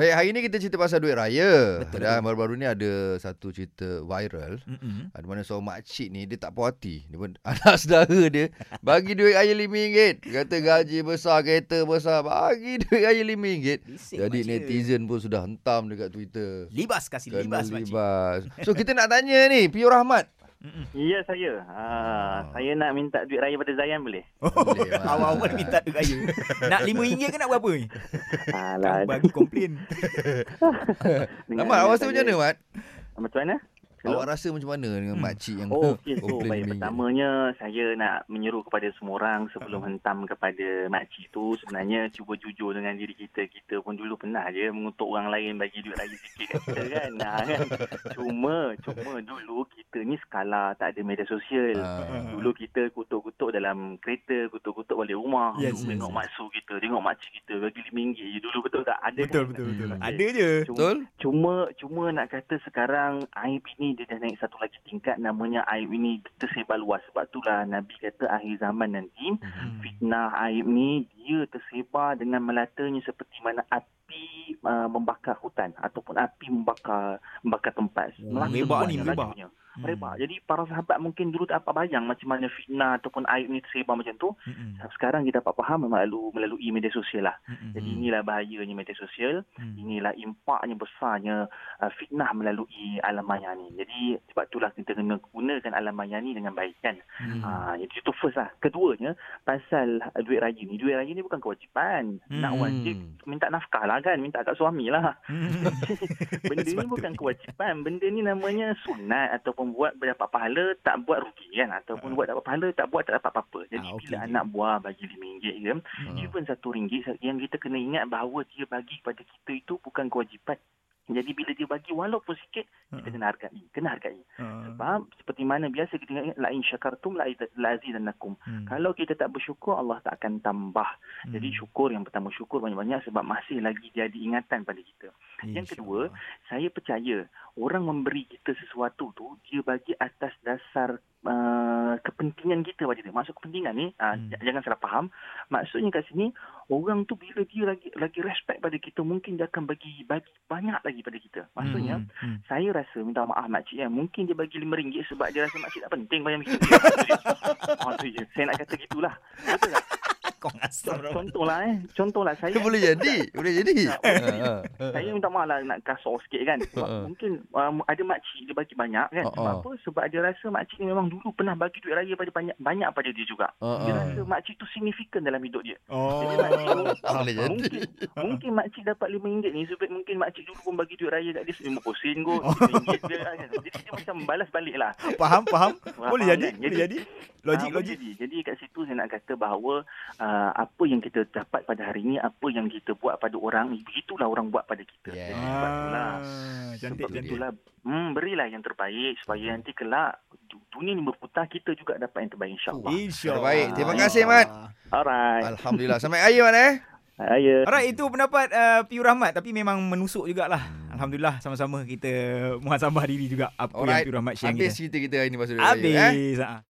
Baik, hari ni kita cerita pasal duit raya. Betul, Dan baru-baru ni ada satu cerita viral. Mm-mm. Di mana seorang makcik ni dia tak puas hati. Dia pun anak saudara dia bagi duit raya RM5. Dia kata gaji besar, kereta besar. Bagi duit raya RM5. Bising, Jadi makcik. netizen pun sudah hentam dekat Twitter. Libas kasih Kena libas makcik. libas. So kita nak tanya ni, Pio Rahmat. Mm-mm. Ya saya. Ha, saya nak minta duit raya pada Zayan boleh? Boleh, Mat. Awal-awal minta duit raya. Nak RM5 ke nak berapa ni? Alah. Kau bagi komplain. Rahmat, awak rasa macam mana, Mat? saya- Macam mana? Hello? Awak rasa macam mana dengan Hmm. makcik yang Oh, okey. So, baik. RM5? Pertamanya, saya nak menyeru kepada semua orang sebelum hentam kepada makcik tu, sebenarnya cuba jujur dengan diri kita. Kita pun dulu pernah je mengutuk orang lain bagi duit raya sikit kat kita kan. Nah, kan? Cuma, cuma dulu kita ni skala tak ada media sosial. Ah. Dulu kita kutuk-kutuk dalam kereta, kutuk-kutuk balik rumah. Yes, yes, tengok yes. maksu kita, tengok makcik kita bagi RM5 je. Dulu betul tak? Ada Betul kan? betul betul. Hmm. Ada je. Cuma, Betul? Cuma cuma nak kata sekarang aib ini dia dah naik satu lagi tingkat namanya aib ini tersebar luas sebab itulah Nabi kata akhir zaman nanti Hmm. fitnah aib ni dia tersebar dengan melatanya seperti mana api uh, membakar hutan ataupun api membakar membakar tempat. Oh, Melaka ni, merebak. Hmm. Jadi para sahabat mungkin dulu tak apa bayang macam mana fitnah ataupun aib ni tersebar macam tu. Mm-mm. Sekarang kita dapat faham melalui melalui media sosial lah. Mm-mm. Jadi Hmm. inilah bahayanya media sosial. Hmm. Inilah impaknya besarnya uh, fitnah melalui alam maya ni. Jadi sebab itulah kita kena gunakan alam maya ni dengan baik kan. Hmm. Jadi itu first lah. Keduanya pasal uh, duit raya ni. Duit raya ni bukan kewajipan. Nak Hmm. wajib minta nafkah lah kan. Minta kat suami lah. Hmm. Benda ni bukan kewajipan. Benda ni namanya sunat ataupun buat berdapat pahala tak buat rugi kan. Ataupun Ah. buat dapat pahala tak buat tak dapat apa-apa. Jadi Ah, okey, bila anak buah bagi RM5 ke Hmm. even satu ringgit yang kita kena ingat bahawa dia bagi kepada kita itu bukan kewajipan. Jadi bila dia bagi walaupun sikit kita Hmm. kena hargai, kena hargai. Ah. Sebab seperti mana biasa kita ingat la in syakartum la azidannakum. Hmm. Kalau kita tak bersyukur Allah tak akan tambah. Hmm. Jadi syukur yang pertama syukur banyak-banyak sebab masih lagi jadi ingatan pada kita. Yang kedua, Saya percaya orang memberi kita sesuatu tu dia bagi atas dasar uh, kepentingan kita pada dia. Maksud kepentingan ni uh, Hmm. hmm. jangan salah faham. Maksudnya kat sini orang tu bila dia lagi lagi respect pada kita mungkin dia akan bagi bagi banyak lagi pada kita. Maksudnya Hmm. Hmm. saya rasa minta maaf makcik ya. Mungkin dia bagi RM5 sebab dia rasa makcik tak penting bayar RM5. Itu dia. Oh, tu je. Saya nak kata gitulah. Betul tak? Kau ngasal Contohlah eh. Contohlah saya. Boleh jadi. Boleh jadi. Tak, Ha, ha. saya minta maaf lah nak kasar sikit kan. Sebab Ha, ha. mungkin um, ada makcik dia bagi banyak kan. Ha, Sebab ha. apa? Sebab dia rasa makcik ni memang dulu pernah bagi duit raya pada banyak banyak pada dia juga. Ha, Dia ha. rasa makcik tu signifikan dalam hidup dia. Oh. Jadi makcik tu Boleh jadi. mungkin mungkin makcik dapat RM5 ni sebab mungkin makcik dulu pun bagi duit raya kat dia RM50 kot, RM5 je kan. Jadi dia macam balas balik lah. Faham, faham. Boleh jadi, kan? boleh jadi. Logik, Ah, logik. Jadi, jadi kat situ saya nak kata bahawa uh, apa yang kita dapat pada hari ini, apa yang kita buat pada orang, begitulah orang buat pada kita. Yeah. Jadi sebab itulah. Ah, cantik, Sebab cantik. itulah hmm, berilah yang terbaik supaya nanti kelak du- dunia ni berputar kita juga dapat yang terbaik insyaAllah. InsyaAllah. Terbaik. Terima kasih, Mat. Alright. Alhamdulillah. Sampai air Mat eh. Saya Alright, itu pendapat uh, Piu Rahmat tapi memang menusuk jugalah. Hmm. Alhamdulillah sama-sama kita muhasabah diri juga apa yang Alright. Piu Rahmat share Habis kita. cerita kita hari ni pasal eh. Habis. ah.